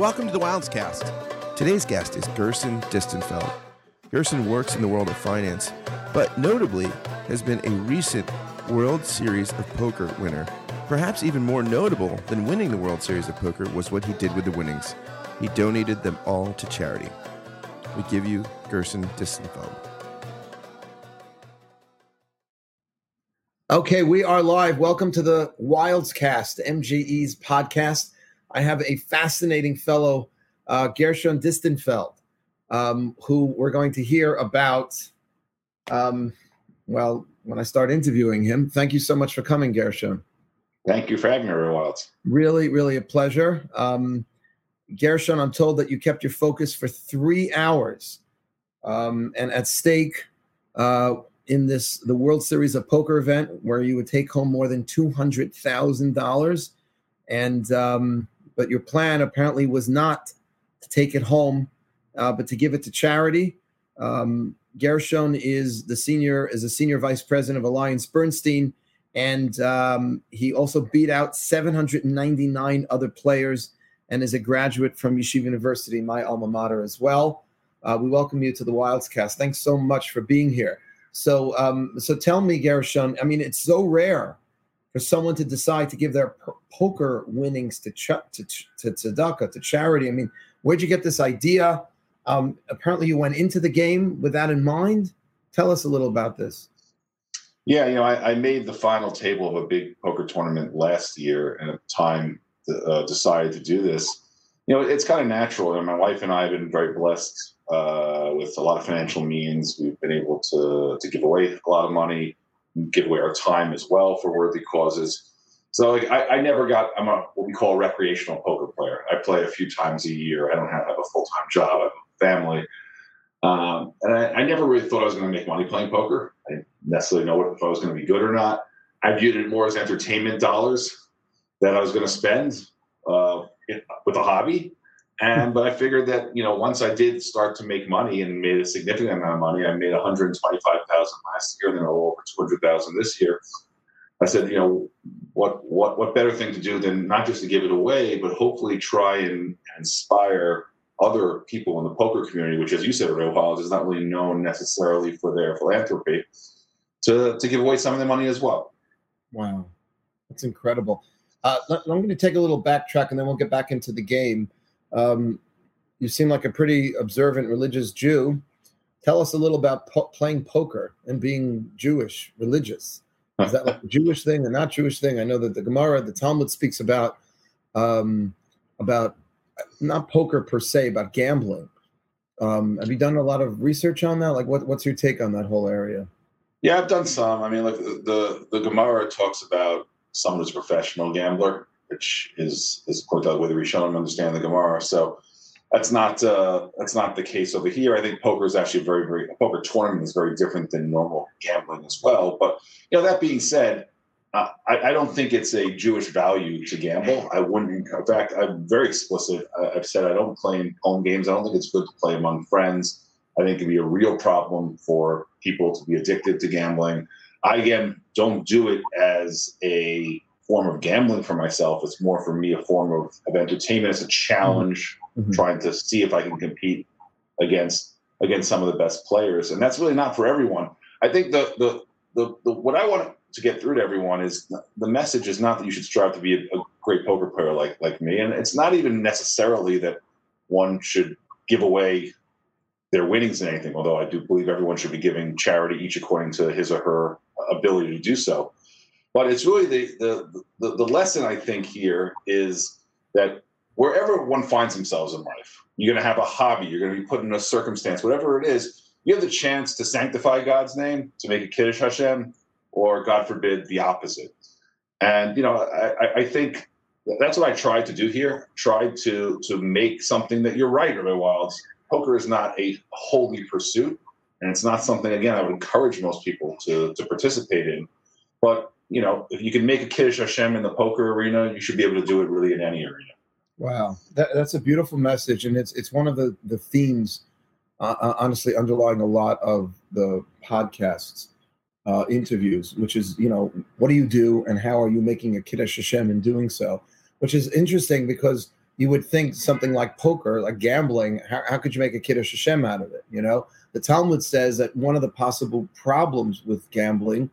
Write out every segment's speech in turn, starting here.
Welcome to the Wildscast. Today's guest is Gershon Distenfeld. Gershon works in the world of finance, but notably has been a recent World Series of Poker winner. Perhaps even more notable than winning the World Series of Poker was what he did with the winnings. He donated them all to charity. We give you Gershon Distenfeld. Okay, we are live. Welcome to the Wildscast, MJE's podcast. I have a fascinating fellow, uh, Gershon Distenfeld, um, who we're going to hear about. Um, well, when I start interviewing him, thank you so much for coming, Gershon. Thank you for having me, Wildes. Really, really a pleasure. Um, Gershon, I'm told that you kept your focus for three hours, um, and at stake uh, in this the World Series of Poker event, where you would take home more than two hundred thousand dollars, and um, but your plan apparently was not to take it home, uh, but to give it to charity. Um, Gershon is the senior is a senior vice president of AllianceBernstein, and um, he also beat out 799 other players and is a graduate from Yeshiva University, my alma mater as well. Uh, we welcome you to the Wildscast. Thanks so much for being here. So, um, so tell me, Gershon. I mean, it's so rare for someone to decide to give their poker winnings to ch- to to tzedakah, to charity. I mean, where'd you get this idea? Um, apparently, you went into the game with that in mind. Tell us a little about this. Yeah, you know, I, I made the final table of a big poker tournament last year, and at the time uh, decided to do this. You know, it's kind of natural, and my wife and I have been very blessed uh, with a lot of financial means. We've been able to to give away a lot of money, give away our time as well for worthy causes. So like I, I never got I'm a what we call a recreational poker player. I play a few times a year. I don't have, have a full time job. I have a family. Um, and I, I, never really thought I was going to make money playing poker. I didn't necessarily know if I was going to be good or not. I viewed it more as entertainment dollars that I was going to spend uh, with a hobby. And but I figured that you know once I did start to make money and made a significant amount of money, I made one hundred twenty five thousand last year, and then over two hundred thousand this year. I said, you know, what what what better thing to do than not just to give it away, but hopefully try and inspire other people in the poker community, which, as you said, Ray College is not really known necessarily for their philanthropy, to to give away some of the money as well. Wow, that's incredible. Uh, I'm going to take a little backtrack, and then we'll get back into the game. Um, you seem like a pretty observant religious Jew. Tell us a little about po- playing poker and being Jewish, religious. Is that like a Jewish thing or not Jewish thing? I know that the Gemara, the Talmud speaks about um, about not poker per se, about gambling. Um, have you done a lot of research on that? Like, what, what's your take on that whole area? Yeah, I've done some. I mean, like the the, the Gemara talks about someone who's a professional gambler, which is is way the Rishonim understand the Gemara. So that's not uh, that's not the case over here. I think poker is actually very very poker tournament is very different than normal gambling as well. But you know that being said, uh, I, I, don't think it's a Jewish value to gamble. I wouldn't. In fact, I'm very explicit. I've said I don't play home games. I don't think it's good to play among friends. I think it can be a real problem for people to be addicted to gambling. I again don't do it as a form of gambling for myself. It's more for me a form of, of entertainment. It's a challenge, mm-hmm. trying to see if I can compete against against some of the best players, and that's really not for everyone. I think the the the, the what I want to get through to everyone is the message is not that you should strive to be a, a great poker player like like me, and it's not even necessarily that one should give away their winnings in anything. Although I do believe everyone should be giving charity each according to his or her ability to do so. But it's really the, the, the, the lesson I think here is that wherever one finds themselves in life, you're going to have a hobby, you're going to be put in a circumstance, whatever it is, you have the chance to sanctify God's name, to make a Kiddush Hashem, or God forbid, the opposite. And, you know, I, I think that's what I tried to do here. Tried to to make something that you're right, Rabbi Wildes. Poker is not a holy pursuit. And it's not something, again, I would encourage most people to, to participate in. But, you know, if you can make a Kiddush Hashem in the poker arena, you should be able to do it really in any arena. Wow, that, that's a beautiful message, and it's it's one of the the themes, uh, uh honestly, underlying a lot of the podcasts uh, interviews, which is you know what do you do and how are you making a kiddush Hashem in doing so, which is interesting because you would think something like poker, like gambling, how, how could you make a kiddush Hashem out of it? You know, the Talmud says that one of the possible problems with gambling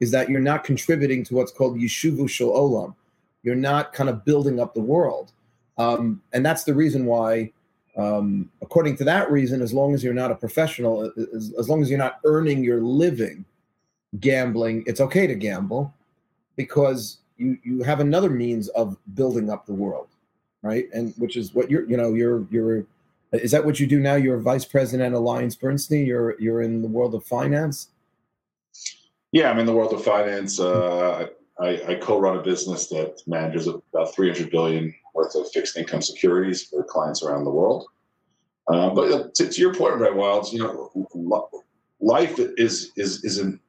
is that you're not contributing to what's called yishuvo shel olam. You're not kind of building up the world, um, and that's the reason why. Um, according to that reason, as long as you're not a professional, as, as long as you're not earning your living gambling, it's okay to gamble because you you have another means of building up the world, right? And which is what you're you know you're you're is that what you do now? You're vice president at AllianceBernstein. You're you're in the world of finance. Yeah, I'm in the world of finance. Uh, I, I, co-run a business that manages about 300 billion worth of fixed income securities for clients around the world. Uh, but to, to, your point, Red Wildes, you know, life is is is an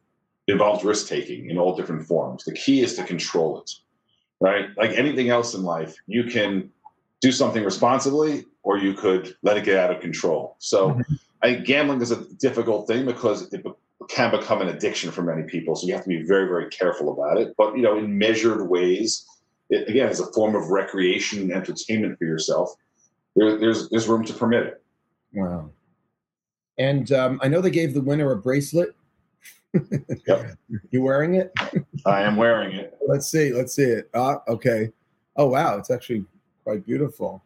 involves risk taking in all different forms. The key is to control it, right? Like anything else in life, you can do something responsibly or you could let it get out of control. So mm-hmm. I think gambling is a difficult thing because it can become an addiction for many people. So you have to be very, very careful about it. But, you know, in measured ways, it, again, as a form of recreation and entertainment for yourself, there, there's, there's room to permit it. Wow. And um, I know they gave the winner a bracelet yep. You wearing it? I am wearing it. Let's see. Let's see it. Ah, okay. Oh wow, it's actually quite beautiful.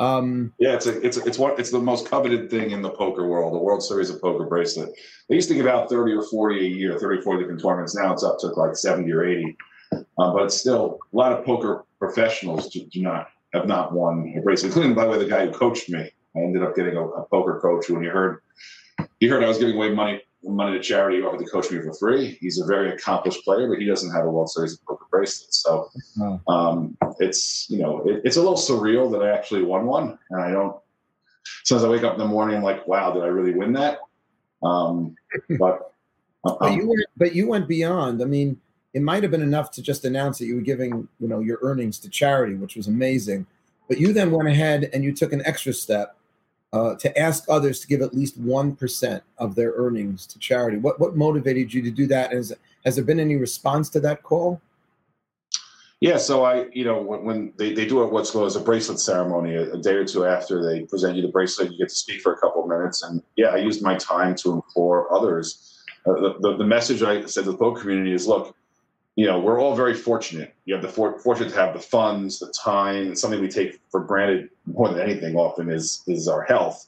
Um, yeah, it's a, it's a, it's what it's the most coveted thing in the poker world, the World Series of Poker bracelet. They used to give out 30 or 40 a year, 30 or 40 different tournaments. Now it's up to like 70 or 80. Uh, but still a lot of poker professionals do, do, not have not won a bracelet, including by the way the guy who coached me. I ended up getting a, a poker coach when he heard he heard I was giving away money money to charity he offered to coach me for free. He's a very accomplished player, but he doesn't have a World Series of Poker bracelet. So um, it's you know it, it's a little surreal that I actually won one, and I don't. Sometimes I wake up in the morning I'm like, wow, did I really win that? Um, but um, but you went, but you went beyond. I mean, it might have been enough to just announce that you were giving you know your earnings to charity, which was amazing. But you then went ahead and you took an extra step uh, to ask others to give at least 1% of their earnings to charity. What, what motivated you to do that? Has, has there been any response to that call? Yeah, so I, you know, when, when they, they do what's called as a bracelet ceremony, a, a, day or two after they present you the bracelet, you get to speak for a couple of minutes. And yeah, I used my time to implore others. Uh, the, the, the, message I said to the poker community is look, you know, we're all very fortunate. You have the for, fortunate to have the funds, the time, and something we take for granted more than anything often is is our health.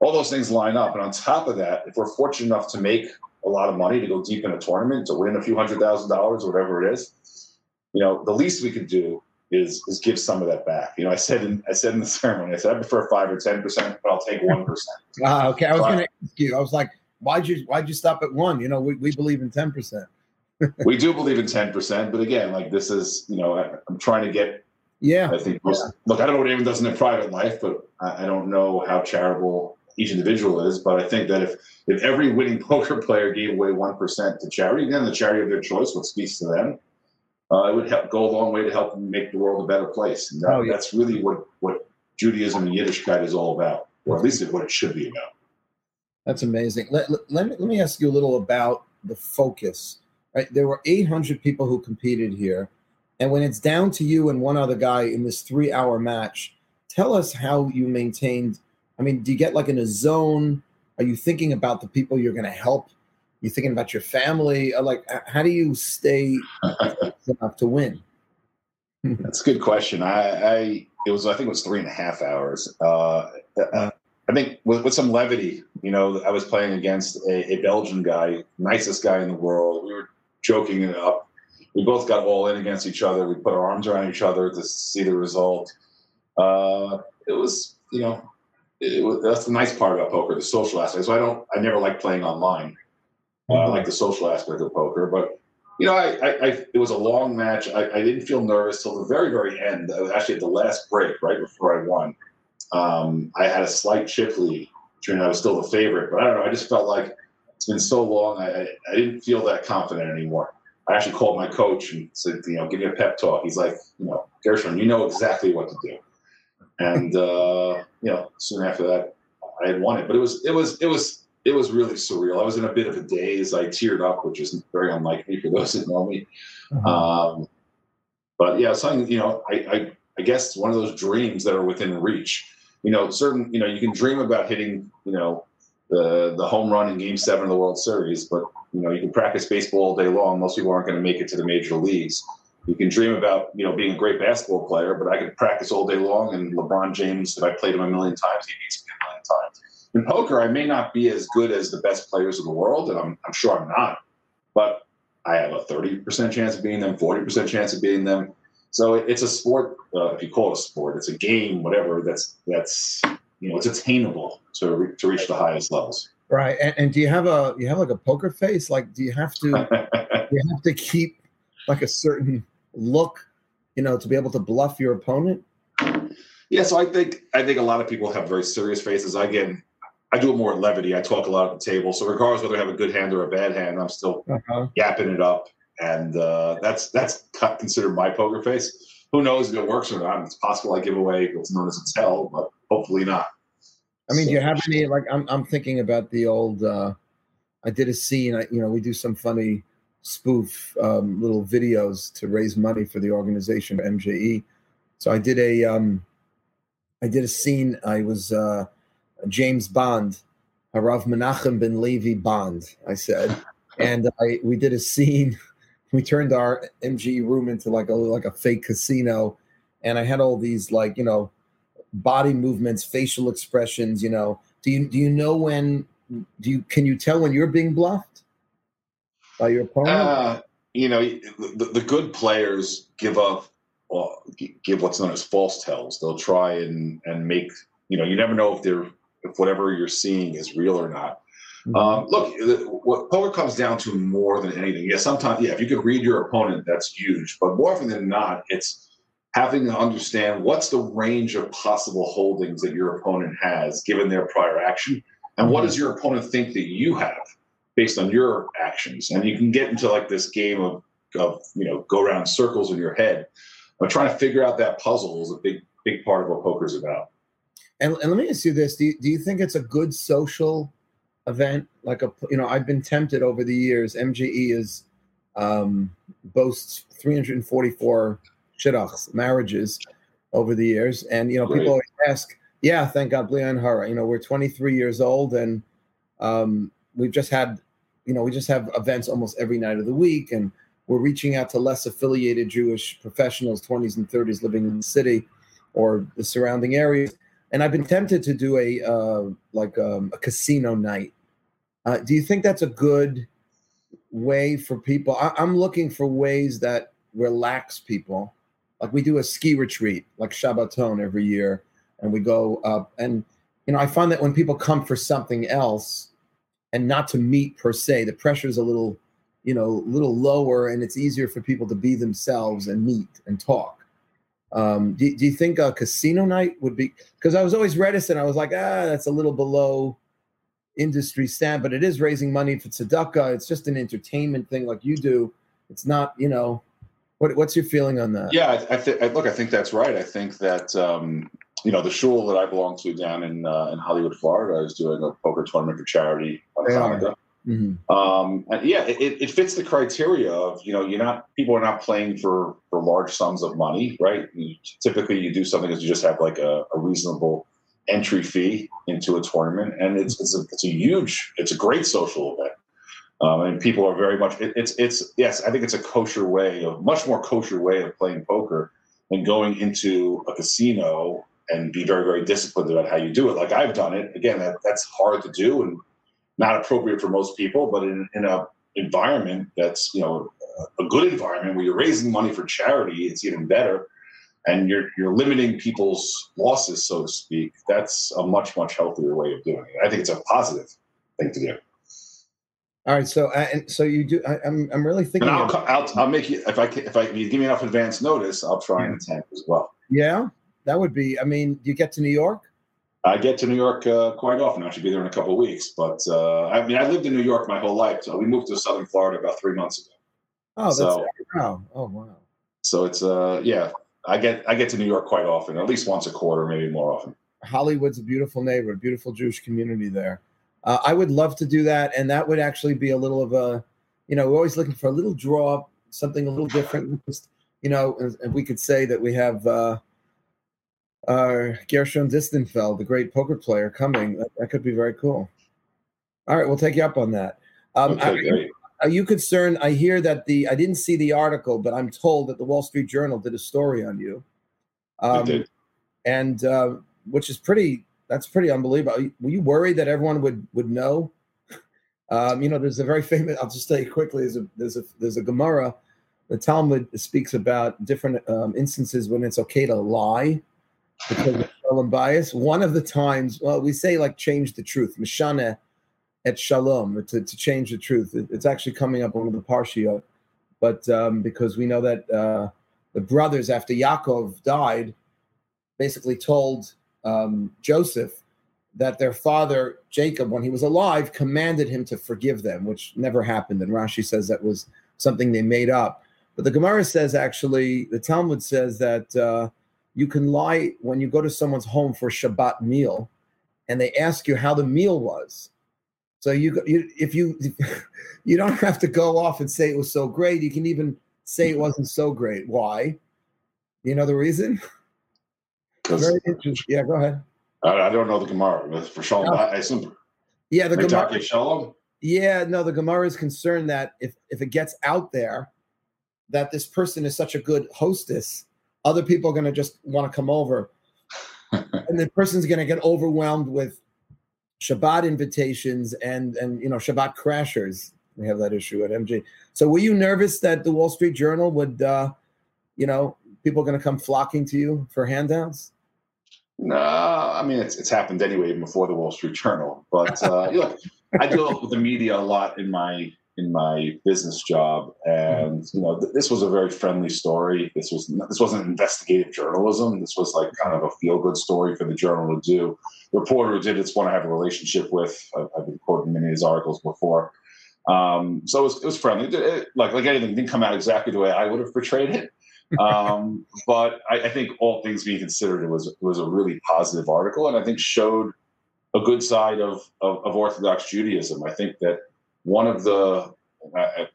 All those things line up, and on top of that, if we're fortunate enough to make a lot of money to go deep in a tournament, to win a few hundred thousand dollars, or whatever it is, you know, the least we could do is is give some of that back. You know, I said in I said in the ceremony, I said I prefer five or ten percent, but I'll take one percent. Ah, okay. I was going to ask you. I was like, why'd you why'd you stop at one? You know, we, we believe in ten percent we do believe in 10%, but again, like this is, you know, I, am trying to get, yeah, I think, most, look, I don't know what anyone does in their private life, but I, I, don't know how charitable each individual is. But I think that if, if every winning poker player gave away 1% to charity, then the charity of their choice, what speaks to them, uh, it would help go a long way to help make the world a better place. And that, oh, yeah. that's really what, what Judaism and Yiddishkeit is all about, or at least what it should be about. That's amazing. Let, let, let, me, let me ask you a little about the focus Right? There were 800 people who competed here. And when it's down to you and one other guy in this three hour match, tell us how you maintained. I mean, do you get like in a zone? Are you thinking about the people you're going to help? You thinking about your family? Like, how do you stay enough to win? That's a good question. I, I, it was I think it was three and a half hours. Uh, uh, I think with, with some levity, you know, I was playing against a, a Belgian guy, nicest guy in the world. We were joking it up. We both got all in against each other. We put our arms around each other to see the result. Uh, it was, you know, was, that's the nice part about poker, the social aspect. So I don't, I never like playing online. I like the social aspect of poker, but you know, I, I, I it was a long match. I, I, didn't feel nervous till the very, very end. Actually at the last break, right before I won. Um, I had a slight chip lead, and I was still the favorite, but I don't know. I just felt like it's been so long. I, I didn't feel that confident anymore. I actually called my coach and said, you know, give me a pep talk. He's like, you know, Gershon, you know exactly what to do. And uh, you know, soon after that, I had won it. But it was, it was, it was, it was really surreal. I was in a bit of a daze. I teared up, which is very unlike me for those that know me. Mm-hmm. Um, but yeah, something you know, I, I I guess one of those dreams that are within reach. You know, certain you know you can dream about hitting you know the the home run in Game Seven of the World Series, but you know you can practice baseball all day long. Most people aren't going to make it to the major leagues. You can dream about you know being a great basketball player, but I could practice all day long. And LeBron James, if I played him a million times, he beats me a million times. In poker, I may not be as good as the best players in the world, and I'm, I'm sure I'm not, but I have a 30% chance of beating them, 40% chance of beating them. So it's a sport, uh, if you call it a sport, it's a game, whatever. That's that's you know it's attainable to re- to reach the highest levels. Right. And, and do you have a you have like a poker face? Like, do you have to you have to keep like a certain look, you know, to be able to bluff your opponent? Yeah, so I think I think a lot of people have very serious faces. I get I do it more at levity. I talk a lot at the table. So regardless whether I have a good hand or a bad hand, I'm still uh-huh. yapping it up, and uh, that's that's considered my poker face. Who knows if it works or not? It's possible I give away what's known as a tell, but hopefully not. I mean, so, do you have any like? I'm I'm thinking about the old. uh I did a scene. I, you know, we do some funny spoof um, little videos to raise money for the organization MJE. So I did a um, I did a scene. I was uh, James Bond, Harav Menachem ben Levi Bond. I said, and I we did a scene. We turned our MJE room into like a like a fake casino, and I had all these like you know body movements, facial expressions. You know, do you do you know when? Do you can you tell when you're being bluffed by your opponent? Uh, you know, the, the good players give up well, give what's known as false tells. They'll try and and make you know you never know if they're if whatever you're seeing is real or not. Mm-hmm. Um, look, what poker comes down to more than anything. Yeah, sometimes yeah, if you can read your opponent, that's huge. But more often than not, it's having to understand what's the range of possible holdings that your opponent has given their prior action, and what does your opponent think that you have based on your actions. And you can get into like this game of of you know go around circles in your head but trying to figure out that puzzle is a big, big part of what poker's about. And, and let me ask you this: do you, do you think it's a good social event? Like a, you know, I've been tempted over the years. MJE is um, boasts 344 shidduchs, marriages over the years, and you know, people always ask, "Yeah, thank God, Blian Hara." You know, we're 23 years old, and um, we've just had, you know, we just have events almost every night of the week, and we're reaching out to less affiliated Jewish professionals, 20s and 30s, living in the city or the surrounding areas. And I've been tempted to do a uh, like um, a casino night. Uh, do you think that's a good way for people? I- I'm looking for ways that relax people. Like we do a ski retreat, like Shabbaton every year, and we go up. And you know, I find that when people come for something else and not to meet per se, the pressure is a little you know, a little lower and it's easier for people to be themselves and meet and talk. Um, do, do you think a casino night would be? Because I was always reticent. I was like, ah, that's a little below industry stand, but it is raising money for tzedakah. It's just an entertainment thing, like you do. It's not, you know. What, what's your feeling on that? Yeah, I, I think. Look, I think that's right. I think that um, you know the shul that I belong to down in uh, in Hollywood, Florida, is doing a poker tournament for charity on Hanukkah. Mm-hmm. Um, yeah, it, it fits the criteria of you know you're not people are not playing for for large sums of money, right? You, typically, you do something as you just have like a, a, reasonable entry fee into a tournament, and it's it's a, it's a huge, it's a great social event. Um, and people are very much it, it's it's yes, I think it's a kosher way, a much more kosher way of playing poker than going into a casino and be very very disciplined about how you do it. Like I've done it. Again, that, that's hard to do and not appropriate for most people, but in, in a environment that's you know a good environment where you're raising money for charity, it's even better, and you're you're limiting people's losses, so to speak. That's a much much healthier way of doing it. I think it's a positive thing to do. All right, so uh, and so you do. I, am I'm, I'm really thinking. And I'll, I'll, I'll make you if I if I if you give me enough advance notice, I'll try and attend as well. Yeah, that would be. I mean, do you get to New York? I get to New York uh, quite often. I should be there in a couple of weeks. But uh, I mean, I lived in New York my whole life. So we moved to Southern Florida about three months ago. Oh, that's so, wow. Oh, wow. So it's uh, yeah. I get I get to New York quite often, at least once a quarter, maybe more often. Hollywood's a beautiful neighborhood, beautiful Jewish community there. Uh, I would love to do that, and that would actually be a little of a, you know, we're always looking for a little draw, something a little different. Just, you know, and we could say that we have. Uh, uh, Gershon Distenfeld, the great poker player, coming. That, that, could be very cool. All right, we'll take you up on that. Um, okay, are, great. are you concerned? I hear that the I didn't see the article, but I'm told that the Wall Street Journal did a story on you. Um, did. And uh, which is pretty. That's pretty unbelievable. Were you worried that everyone would would know? Um, you know, there's a very famous. I'll just tell you quickly. There's a there's a there's a Gemara. The Talmud speaks about different um, instances when it's okay to lie because of shalom bayit. One of the times, well, we say like change the truth, mishana et shalom, to, to change the truth. It, it's actually coming up of the parshiyot, but um, because we know that uh, the brothers after Yaakov died, basically told um, Joseph that their father Jacob, when he was alive, commanded him to forgive them, which never happened. And Rashi says that was something they made up. But the Gemara says actually, the Talmud says that. Uh, you can lie when you go to someone's home for a Shabbat meal, and they ask you how the meal was. So you, you if you you don't have to go off and say it was so great. You can even say it wasn't so great. Why? You know the reason? Very interesting. Yeah, go ahead. I, don't know the Gemara for Shalom. No. I assume. Yeah, the Gemara. Shalom. Yeah, no, the Gemara is concerned that if if it gets out there that this person is such a good hostess other people are going to just want to come over. and the person's going to get overwhelmed with Shabbat invitations and and you know Shabbat crashers. We have that issue at MJE. So were you nervous that the Wall Street Journal would, uh, you know, people are going to come flocking to you for handouts? No, I mean it's it's happened anyway, even before the Wall Street Journal. But uh, know, I deal with the media a lot in my in my business job, and you know th- this was a very friendly story. This was this wasn't investigative journalism. This was like kind of a feel good story for the journal to do. The reporter who did it's one I have a relationship with. I've, I've been quoting many of his articles before, um, so it was, it was friendly. It, it, like like anything, didn't come out exactly the way I would have portrayed it. Um, but I, I, think all things being considered, it was it was a really positive article, and I think showed a good side of, of, of Orthodox Judaism. I think that one of the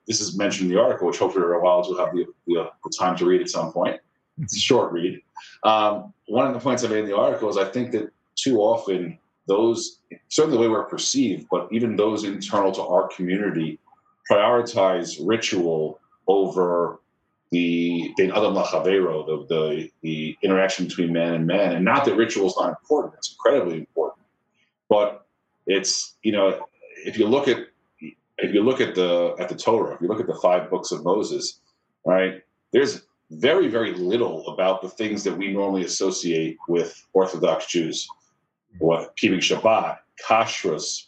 this is mentioned in the article, which hopefully our wild will have the, the, the, time to read at some point. It's a short read. Um, one of the points I made in the article is I think that too often those, certainly the way we're perceived, but even those internal to our community, prioritize ritual over the ben adam lachavero, the, the the interaction between man and man. And not that ritual is not important; it's incredibly important. But it's you know if you look at if you look at the at the Torah, if you look at the five books of Moses, right, there's very very little about the things that we normally associate with Orthodox Jews. What keeping Shabbat, kashrus,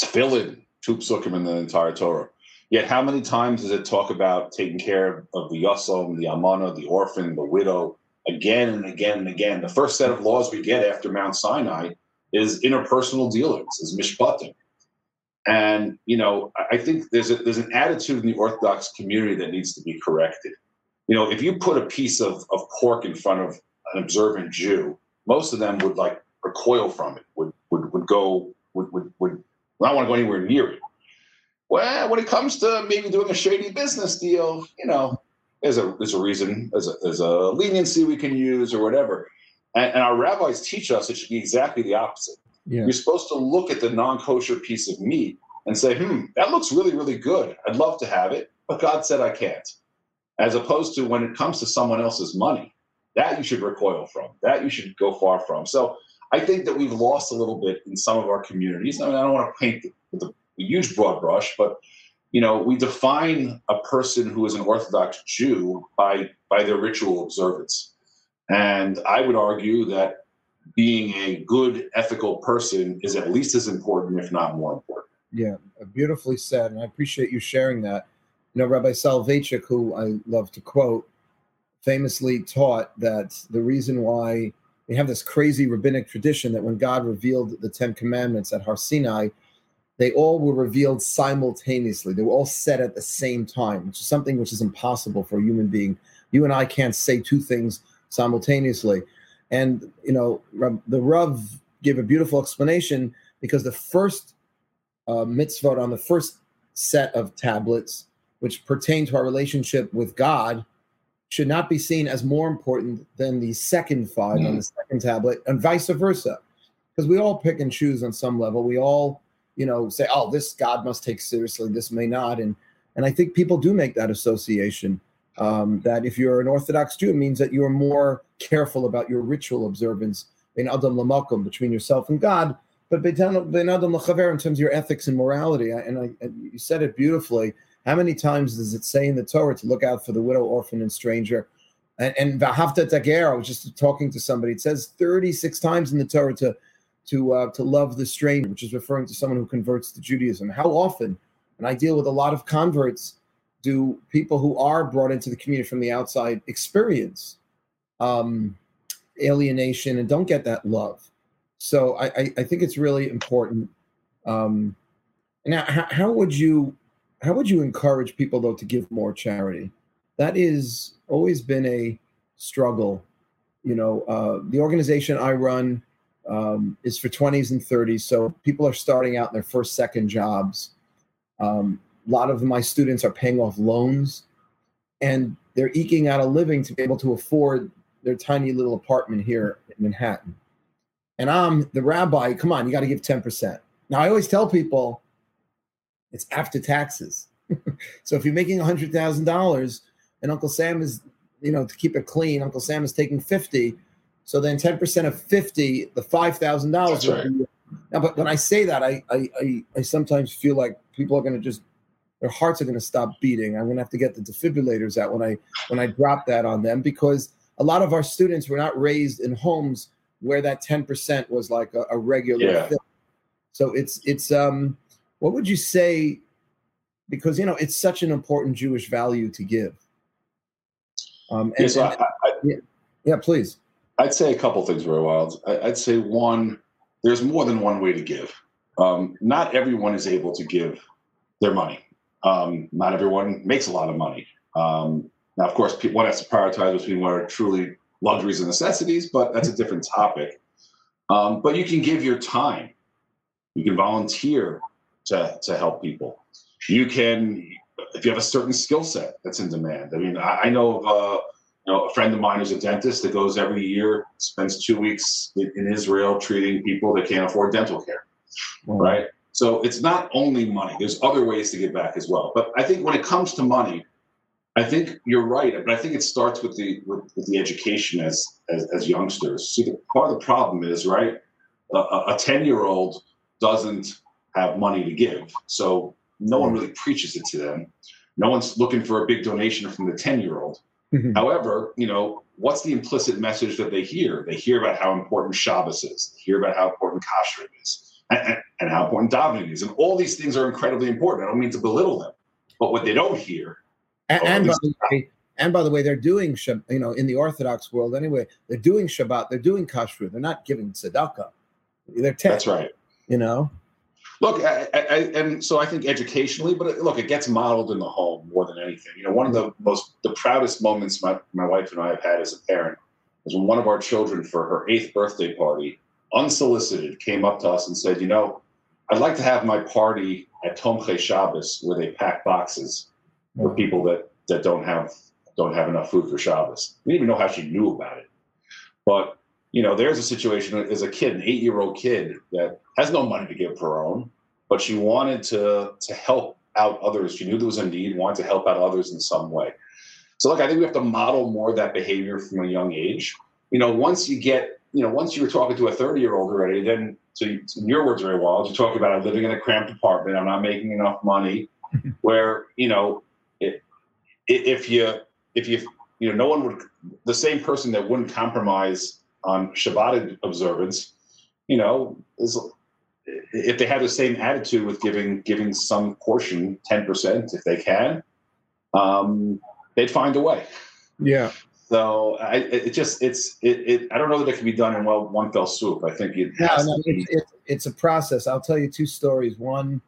tefillin, two psukim in the entire Torah. Yet, how many times does it talk about taking care of the yasom, the almana, the orphan, the widow, again and again and again? The first set of laws we get after Mount Sinai is interpersonal dealings, is mishpatim. And you know, I think there's a, there's an attitude in the Orthodox community that needs to be corrected. You know, if you put a piece of, of pork in front of an observant Jew, most of them would like recoil from it, would would, would go would would, would not want to go anywhere near it. Well, when it comes to maybe doing a shady business deal, you know, there's a there's a reason, there's a, there's a leniency we can use or whatever. And, and our rabbis teach us it should be exactly the opposite. Yeah. You're supposed to look at the non-kosher piece of meat and say, "Hmm, that looks really, really good. I'd love to have it, but God said I can't." As opposed to when it comes to someone else's money, that you should recoil from. That you should go far from. So I think that we've lost a little bit in some of our communities. I mean, I don't want to paint with a huge broad brush, but you know, we define a person who is an Orthodox Jew by by their ritual observance. And I would argue that being a good ethical person is at least as important, if not more important. Yeah, beautifully said, and I appreciate you sharing that. You know, Rabbi Soloveitchik, who I love to quote, famously taught that the reason why we have this crazy rabbinic tradition that when God revealed the Ten Commandments at Har Sinai, they all were revealed simultaneously. They were all said at the same time, which is something which is impossible for a human being. You and I can't say two things simultaneously. And you know, the Rav gave a beautiful explanation because the first uh, mitzvot on the first set of tablets, which pertain to our relationship with God, should not be seen as more important than the second 5 Mm. on the second tablet, and vice versa. Because we all pick and choose on some level. We all, you know, say, "Oh, this God must take seriously. This may not." And and I think people do make that association. Um, that if you're an Orthodox Jew, it means that you're more careful about your ritual observance in Adam Lamakum between yourself and God, but Adam Lachaver in terms of your ethics and morality. And, I, and you said it beautifully. How many times does it say in the Torah to look out for the widow, orphan, and stranger? And, and Vahavta Dager, I was just talking to somebody. It says 36 times in the Torah to to uh, to love the stranger, which is referring to someone who converts to Judaism. How often? And I deal with a lot of converts. Do people who are brought into the community from the outside experience um, alienation and don't get that love? So I, I, I think it's really important. Um, now, how, how would you how would you encourage people though to give more charity? That is always been a struggle. You know, uh, the organization I run um, is for 20s and 30s, so people are starting out in their first, second jobs. Um, a lot of my students are paying off loans, and they're eking out a living to be able to afford their tiny little apartment here in Manhattan. And I'm the rabbi. Come on, you got to give 10%. Now, I always tell people it's after taxes. so if you're making $100,000 and Uncle Sam is, you know, to keep it clean, Uncle Sam is taking 50. So then 10% of 50, the $5,000. Right. Be, now, but when I say that, I, I, I, I sometimes feel like people are going to just, their hearts are going to stop beating. I'm going to have to get the defibrillators out when I, when I drop that on them because a lot of our students were not raised in homes where that 10% was like a, a regular Yeah. thing. So it's, it's, um, what would you say? Because, you know, it's such an important Jewish value to give. Um, Yeah, so and- I, I, yeah, please. I'd say a couple things, Roy Wild. I, I'd say one, there's more than one way to give. Um, not everyone is able to give their money. Um, not everyone makes a lot of money. Um, now, of course, one has to prioritize between what are truly luxuries and necessities, but that's a different topic. Um, but you can give your time. You can volunteer to, to help people. You can, if you have a certain skill set that's in demand. I mean, I, I know of uh, you know, a friend of mine who's a dentist that goes every year, spends two weeks in, Israel treating people that can't afford dental care, mm. right? So it's not only money. There's other ways to give back as well. But I think when it comes to money, I think you're right. But I think it starts with the with, with the education as, as as youngsters. See, the, part of the problem is right. A ten year old doesn't have money to give, so no one mm. really preaches it to them. No one's looking for a big donation from the ten year old. Mhm. However, you know, what's the implicit message that they hear? They hear about how important Shabbos is. They hear about how important kashrut is, and, and, and how important davening is, and all these things are incredibly important. I don't mean to belittle them, but what they don't hear, And, and by the way, and by the way, they're doing you know in the Orthodox world anyway. They're doing Shabbat. They're doing kashrut. They're not giving tzedakah. They're ten. that's right. You know. Look, I, I, and so I think educationally, but it, look, it gets modeled in the home more than anything. You know, one of the most, the proudest moments my, my wife and I have had as a parent was when one of our children, for her eighth birthday party, unsolicited, came up to us and said, "You know, I'd like to have my party at Tomchei Shabbos, where they pack boxes for mm. people that that don't have don't have enough food for Shabbos." We didn't even know how she knew about it, but you know, there's a situation as a kid, an eight year old kid that has no money to give of her own, but she wanted to to help out others. She knew there was a need, wanted to help out others in some way. So, look, I think we have to model more of that behavior from a young age. You know, once you get, you know, once you're talking to a 30 year old already, then, so you, in your words, very well, you're talking about I'm living in a cramped apartment, I'm not making enough money, where, you know, it, if you, if you, you know, no one would, the same person that wouldn't compromise on Shabbat observance, you know, is if they have the same attitude with giving giving some portion, ten percent, if they can, um, they'd find a way. Yeah. So I, it just it's it, it I don't know that it can be done in well one fell swoop. I think it No, has no, to be. it's, it's, it's a process. I'll tell you two stories. One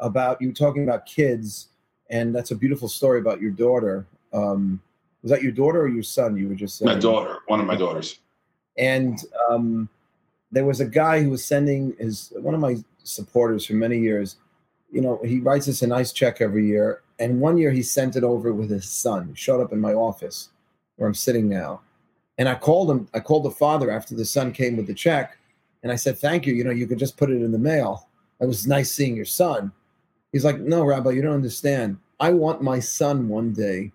about you talking about kids, and that's a beautiful story about your daughter. Um, was that your daughter or your son? You were just saying. My daughter, one of my daughters. And um, there was a guy who was sending his one of my supporters for many years. You know, he writes us a nice check every year, and one year he sent it over with his son. He showed up in my office, where I'm sitting now. And I called him, I called the father after the son came with the check. And I said, Thank you. You know, you could just put it in the mail. It was nice seeing your son. He's like, No, Rabbi, you don't understand. I want my son one day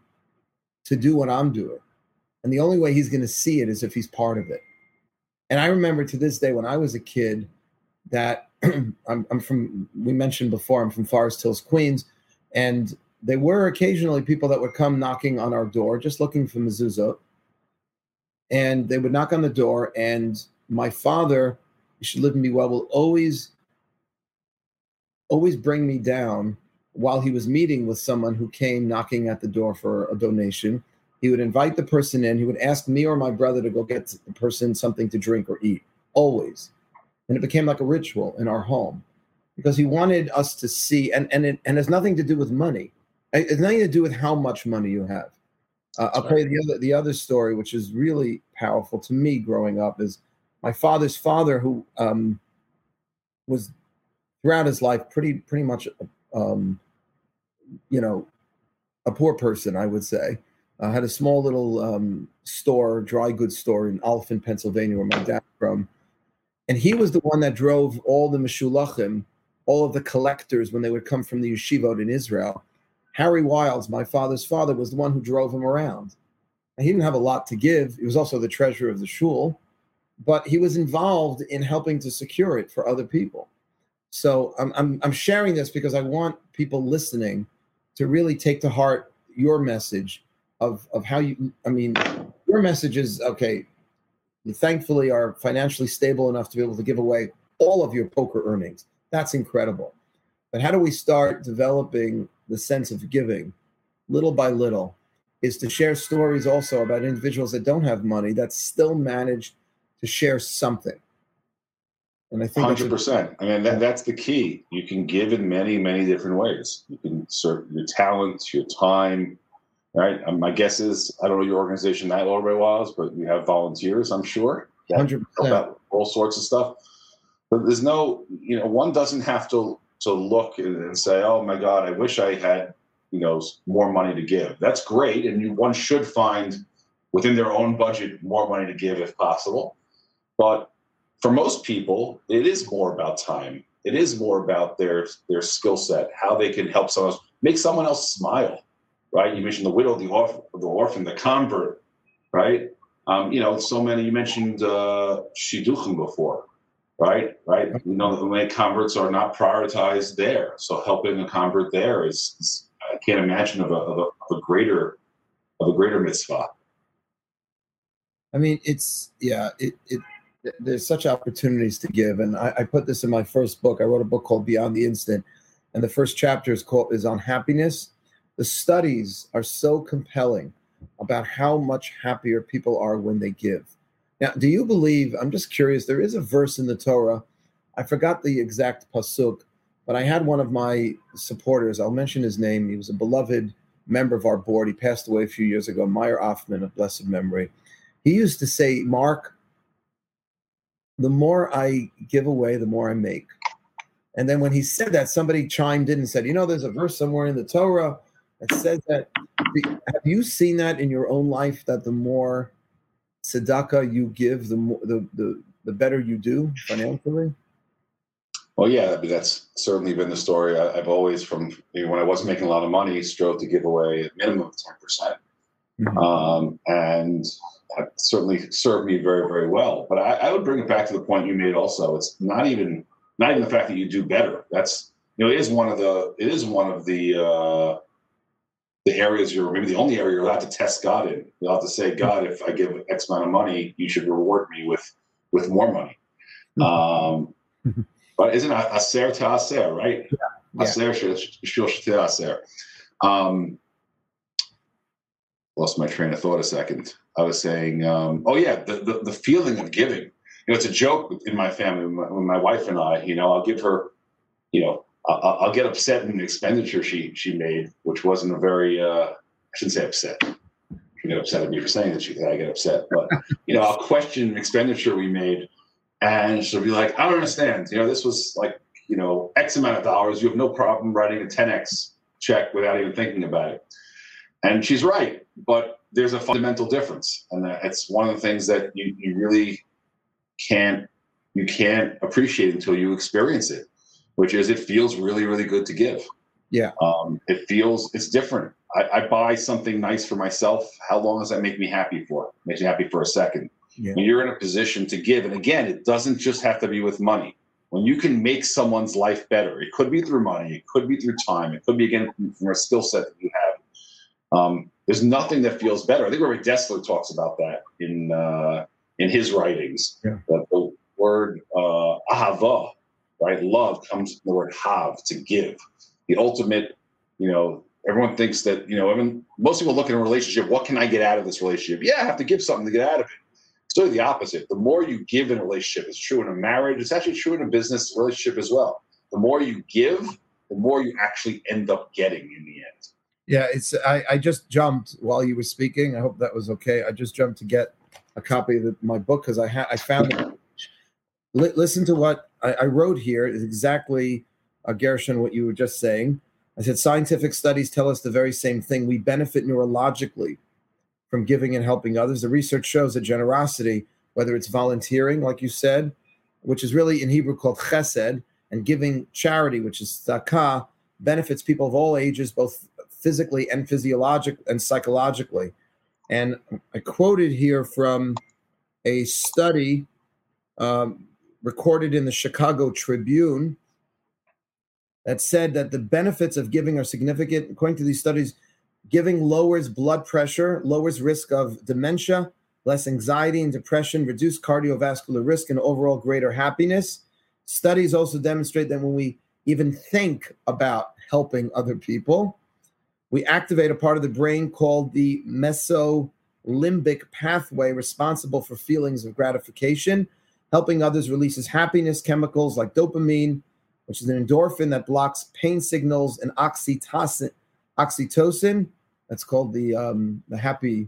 to do what I'm doing. And the only way he's going to see it is if he's part of it. And I remember to this day when I was a kid that I'm, I'm from, we mentioned before, I'm from Forest Hills, Queens. And there were occasionally people that would come knocking on our door just looking for mezuzot. And they would knock on the door, and my father, you should live and be well, will always, always bring me down while he was meeting with someone who came knocking at the door for a donation. He would invite the person in. He would ask me or my brother to go get the person something to drink or eat, always. And it became like a ritual in our home because he wanted us to see, and, and it and has nothing to do with money. It has nothing to do with how much money you have. Uh, I'll tell you the other the other story, which is really powerful to me growing up, is my father's father, who um, was throughout his life pretty pretty much um, you know, a poor person, I would say. I had a small little um, store, dry goods store in Alphen, Pennsylvania, where my dad from. And he was the one that drove all the Meshulachim, all of the collectors when they would come from the yeshivot in Israel. Harry Wildes, my father's father, was the one who drove him around. And he didn't have a lot to give. He was also the treasurer of the shul, but he was involved in helping to secure it for other people. So I'm, I'm, I'm sharing this because I want people listening to really take to heart your message of of how you i mean your message is okay you thankfully are financially stable enough to be able to give away all of your poker earnings that's incredible but how do we start developing the sense of giving little by little is to share stories also about individuals that don't have money that still manage to share something and I think hundred percent. I mean, that, that's the key. You can give in many, many different ways. You can serve your talents, your time. Right. Um, my guess is I don't know your organization that well well, but you have volunteers. I'm sure. Hundred percent. All sorts of stuff. But there's no, you know, one doesn't have to to look and say, "Oh my God, I wish I had, you know, more money to give." That's great, and you, one should find within their own budget more money to give if possible. But for most people, it is more about time. It is more about their their skill set, how they can help someone else, make someone else smile, right? You mentioned the widow, the orphan, the, orphan, the convert, right? Um, you know, so many. You mentioned uh, shidduchim before, right? Right. You know, the many converts are not prioritized there, so helping a convert there is, is I can't imagine of a, of a, of a greater of a greater mitzvah. I mean, it's yeah, it it there's such opportunities to give. And I, I, put this in my first book. I wrote a book called Beyond the Instant, and the first chapter is called is on happiness. The studies are so compelling about how much happier people are when they give. Now, do you believe? I'm just curious. There is a verse in the Torah. I forgot the exact pasuk, but I had one of my supporters. I'll mention his name. He was a beloved member of our board. He passed away a few years ago. Meyer Offman of blessed memory. He used to say, "Mark, the more I give away, the more I make. And then when he said that, somebody chimed in and said, You know, there's a verse somewhere in the Torah that says that. Have you seen that in your own life that the more tzedakah you give, the more the, the, the better you do financially? Well, yeah, that's certainly been the story. I, have always, from you know, when I wasn't making a lot of money, strove to give away a minimum of 10%. mm-hmm. um, and have certainly served me very, very well. But I, I, would bring it back to the point you made. Also, it's not even not even the fact that you do better. That's you know, it is one of the it is one of the uh, the areas you're maybe the only area you're allowed to test God in. You're allowed to say, God, if I give X amount of money, you should reward me with with more money. Um, but isn't it aser to aser, right? Yeah. Aser aser. Um, lost my train of thought a second. I was saying, um, oh yeah, the, the, the feeling of giving. You know, it's a joke in my family. When my, when my wife and I, you know, I'll give her, you know, I'll, I'll, get upset in an expenditure she she made, which wasn't a very. Uh, I shouldn't say upset. She get upset at me for saying that she I get upset, but you know, I'll question an expenditure we made, and she'll be like, "I don't understand. You know, this was like, you know, X amount of dollars. You have no problem writing a 10x check without even thinking about it." And she's right, but there's a fundamental difference, and it's one of the things that you, you really can't you can't appreciate until you experience it, which is it feels really really good to give. Yeah, um, it feels it's different. I, I, buy something nice for myself. How long does that make me happy for? It makes me happy for a second. Yeah. When you're in a position to give, and again, it doesn't just have to be with money. When you can make someone's life better, it could be through money, it could be through time, it could be again from a skill set that you have. Um, there's nothing that feels better. I think Rav Dessler talks about that in uh, in his writings. Yeah. That the word uh, ahava, right, love comes from the word have, to give. The ultimate, you know, everyone thinks that you know, I mean, most people look at a relationship. What can I get out of this relationship? Yeah, I have to give something to get out of it. It's really the opposite. The more you give in a relationship, it's true in a marriage. It's actually true in a business relationship as well. The more you give, the more you actually end up getting in the end. Yeah, it's. I, I just jumped while you were speaking. I hope that was okay. I just jumped to get a copy of the, my book because I had I found it. L- listen to what I, I wrote here is exactly, uh, Gershon, what you were just saying. I said scientific studies tell us the very same thing. We benefit neurologically from giving and helping others. The research shows that generosity, whether it's volunteering, like you said, which is really in Hebrew called chesed, and giving charity, which is tzedakah, benefits people of all ages, both physically and physiologic and psychologically. And I quoted here from a study um, recorded in the Chicago Tribune that said that the benefits of giving are significant. According to these studies, giving lowers blood pressure, lowers risk of dementia, less anxiety and depression, reduced cardiovascular risk, and overall greater happiness. Studies also demonstrate that when we even think about helping other people, we activate a part of the brain called the mesolimbic pathway responsible for feelings of gratification. Helping others releases happiness chemicals like dopamine, which is an endorphin that blocks pain signals, and oxytocin. Oxytocin, that's called the um, the happy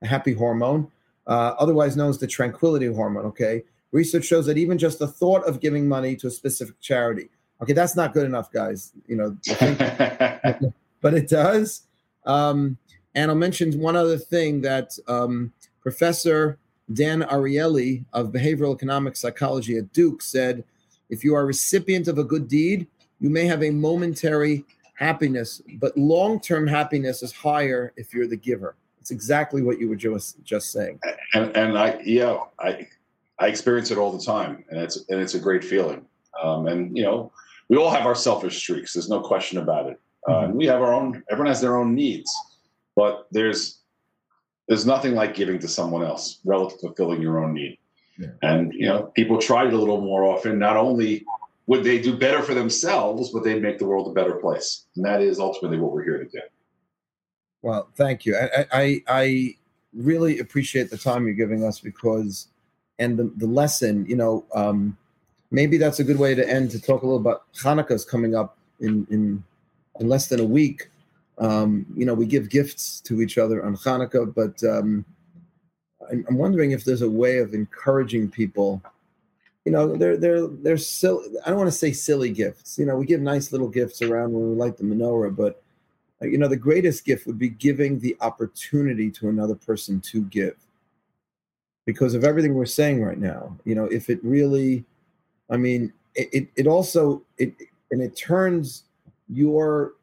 the happy hormone, uh, otherwise known as the tranquility hormone. Okay, research shows that even just the thought of giving money to a specific charity. Okay, that's not good enough, guys. You know, but it does. Um, and I'll mention one other thing that um, Professor Dan Ariely of behavioral economic psychology at Duke said if you are a recipient of a good deed, you may have a momentary happiness, but long-term happiness is higher if you're the giver. It's exactly what you were just just saying. And, and I yeah I I experience it all the time, and it's and it's a great feeling. Um, and you know we all have our selfish streaks. There's no question about it. Uh, mm-hmm. we have our own. Everyone has their own needs, but there's there's nothing like giving to someone else relative to fulfilling your own need. Yeah. And you know, people try it a little more often. Not only would they do better for themselves, but they'd make the world a better place. And that is ultimately what we're here to do. Well, thank you. I I, I really appreciate the time you're giving us because, and the, the lesson, you know, um, maybe that's a good way to end to talk a little about Hanukkah's coming up in in in less than a week. Um, you know, we give gifts to each other on Hanukkah, but um, I'm, I'm wondering if there's a way of encouraging people. You know, they're they're they're silly. I don't want to say silly gifts. You know, we give nice little gifts around when we light the menorah, but uh, you know, the greatest gift would be giving the opportunity to another person to give. Because of everything we're saying right now, you know, if it really, I mean, it it, it also it and it turns your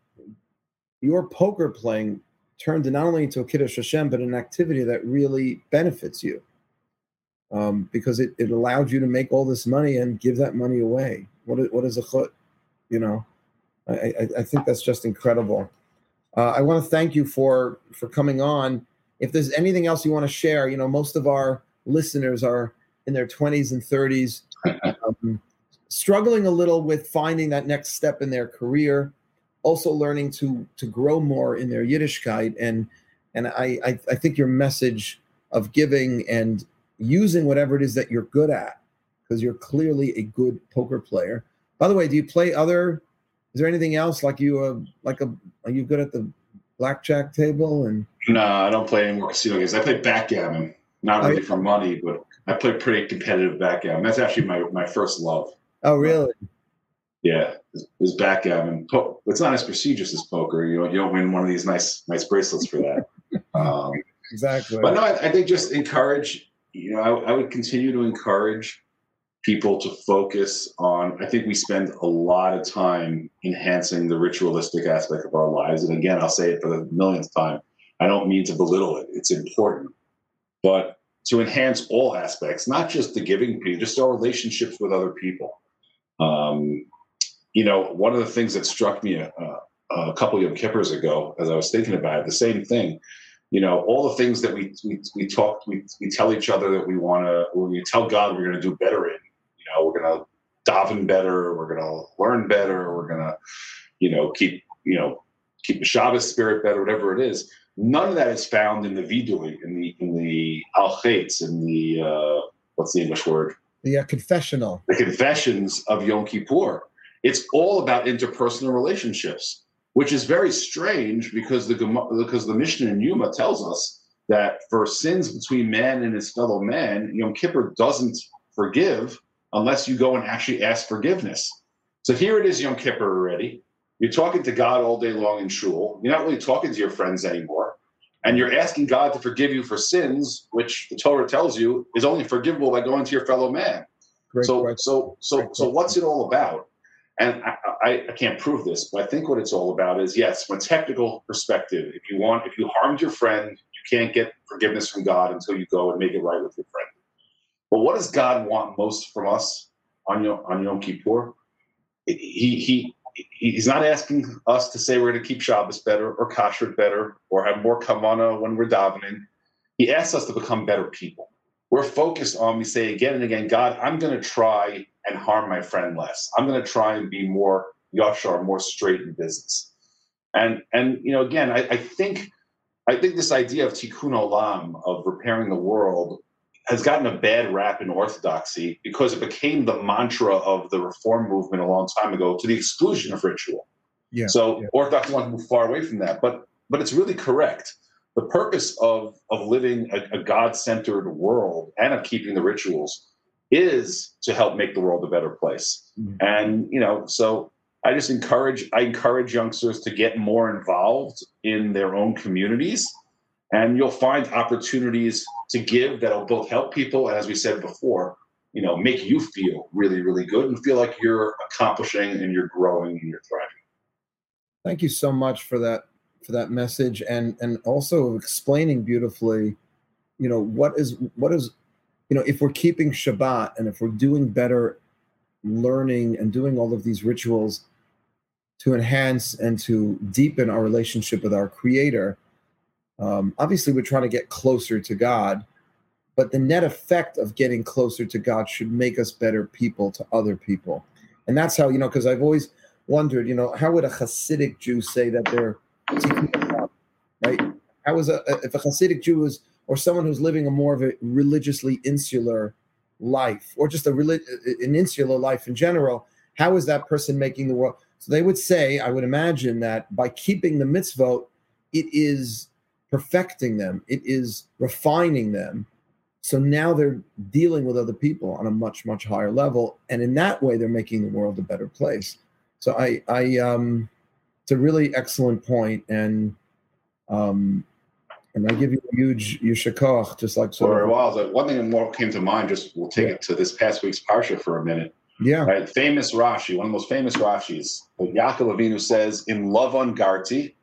your poker playing turned not only into a kiddush Hashem, but an activity that really benefits you. Um, because it, it allowed you to make all this money and give that money away. What is, what is a chut? You know, I, I, I think that's just incredible. Uh, I want to thank you for for coming on. If there's anything else you want to share, you know, most of our listeners are in their 20s and 30s, um, struggling a little with finding that next step in their career also learning to to grow more in their Yiddishkeit and and I, I, I think your message of giving and using whatever it is that you're good at because you're clearly a good poker player. By the way, do you play other? Is there anything else like you uh, like a are you good at the blackjack table and? No, I don't play any more casino games. I play backgammon, not really for money, but I play pretty competitive backgammon. That's actually my my first love. Oh, really? Yeah, is backgammon. It's not as prestigious as poker. You know, you don't win one of these nice nice bracelets for that. um, exactly. But no, I, I think just encourage. You know, I, I would continue to encourage people to focus on. I think we spend a lot of time enhancing the ritualistic aspect of our lives, and again, I'll say it for the millionth time. I don't mean to belittle it; it's important, but to enhance all aspects, not just the giving just our relationships with other people. Um, you know, one of the things that struck me uh, a couple of Kippurs ago, as I was thinking about it, the same thing. You know, all the things that we we, we talk, we, we tell each other that we want to, when we tell God we're going to do better in, you know, we're going to daven better, we're going to learn better, we're going to, you know, keep, you know, keep the Shabbos spirit better, whatever it is. None of that is found in the vidui, in the in the al in the uh, what's the English word? The uh, confessional. The confessions of Yom Kippur. It's all about interpersonal relationships which is very strange because the because the Mishnah in Yoma tells us that for sins between man and his fellow man, Yom Kippur doesn't forgive unless you go and actually ask forgiveness. So here it is, Yom Kippur already. You're talking to God all day long in shul. You're not really talking to your friends anymore. And you're asking God to forgive you for sins, which the Torah tells you is only forgivable by going to your fellow man. Great so, question. so, so, so, what's it all about? And I, I, I, can't prove this, but I think what it's all about is yes, from a technical perspective, if you want, if you harmed your friend, you can't get forgiveness from God until you go and make it right with your friend. But what does God want most from us on Yom, on Yom Kippur? He, he, he's not asking us to say we're going to keep Shabbos better or kashrut better or have more kavana when we're davening. He asks us to become better people. We're focused on, we say again and again, God, I'm going to try and harm my friend less. I'm going to try and be more yashar, more straight in business. And and you know, again, I, I think I think this idea of tikkun olam of repairing the world has gotten a bad rap in orthodoxy because it became the mantra of the reform movement a long time ago to the exclusion of ritual. Yeah, so yeah. orthodox want to move far away from that, but but it's really correct. The purpose of of living a, a God-centered world and of keeping the rituals is to help make the world a better place. Mm-hmm. And you know, so I just encourage I encourage youngsters to get more involved in their own communities, and you'll find opportunities to give that'll both help people and, as we said before, you know, make you feel really, really good and feel like you're accomplishing and you're growing and you're thriving. Thank you so much for that for that message and and also explaining beautifully, you know, what is what is you know, if we're keeping Shabbat and if we're doing better learning and doing all of these rituals to enhance and to deepen our relationship with our Creator, um, obviously we're trying to get closer to God. But the net effect of getting closer to God should make us better people to other people. And that's how, you know, because I've always wondered, you know, how would a Hasidic Jew say that they're right? How is a if a Hasidic Jew is or someone who's living a more of a religiously insular life or just a relig- an insular life in general how is that person making the world? So they would say i would imagine that by keeping the mitzvot it is perfecting them it is refining them. So now they're dealing with other people on a much much higher level and in that way they're making the world a better place. So i i um it's a really excellent point and um and I give you a huge yasher koach, just like so. For a while, so one thing more came to mind. Just we'll take yeah. it to this past week's parsha for a minute. Yeah. Right. Famous Rashi, one of the most famous Rashis. Yaakov Avinu says, "Im Lavan Garti,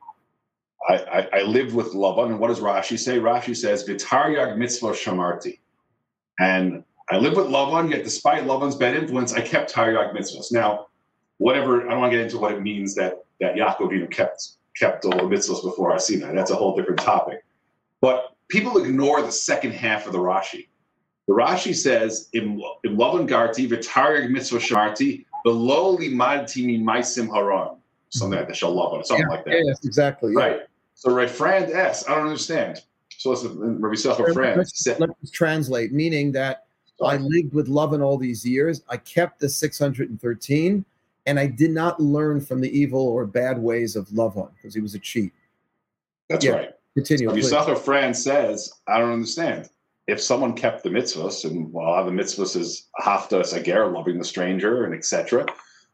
I, I, I lived with Lavan." And what does Rashi say? Rashi says, "V'taryag mitzvah shamarti," and I lived with Lavan. Yet, despite Lavan's bad influence, I kept Taryag mitzvahs. Now, whatever I don't want to get into what it means that that Yaakov Avinu kept kept all the mitzvahs before I see that. That's a whole different topic. But people ignore the second half of the Rashi. The Rashi says, "Im Lavan Garti v'taryag mitzvah shamarti below limadti mi maisim haran." Something like that. Shall love something yeah, like that. Yes, exactly. Yeah. Right. So right, Frand S. I don't understand. So listen, Rabbi Yissocher Frand. Let's, let's translate, meaning that I lived with Lavan all these years. I kept the 613, and I did not learn from the evil or bad ways of Lavan because he was a cheat. That's yeah. right. Continue. Yisachar Frand says, I don't understand. If someone kept the mitzvahs, and while well, the mitzvahs is ahavat hager, loving the stranger, and etc.,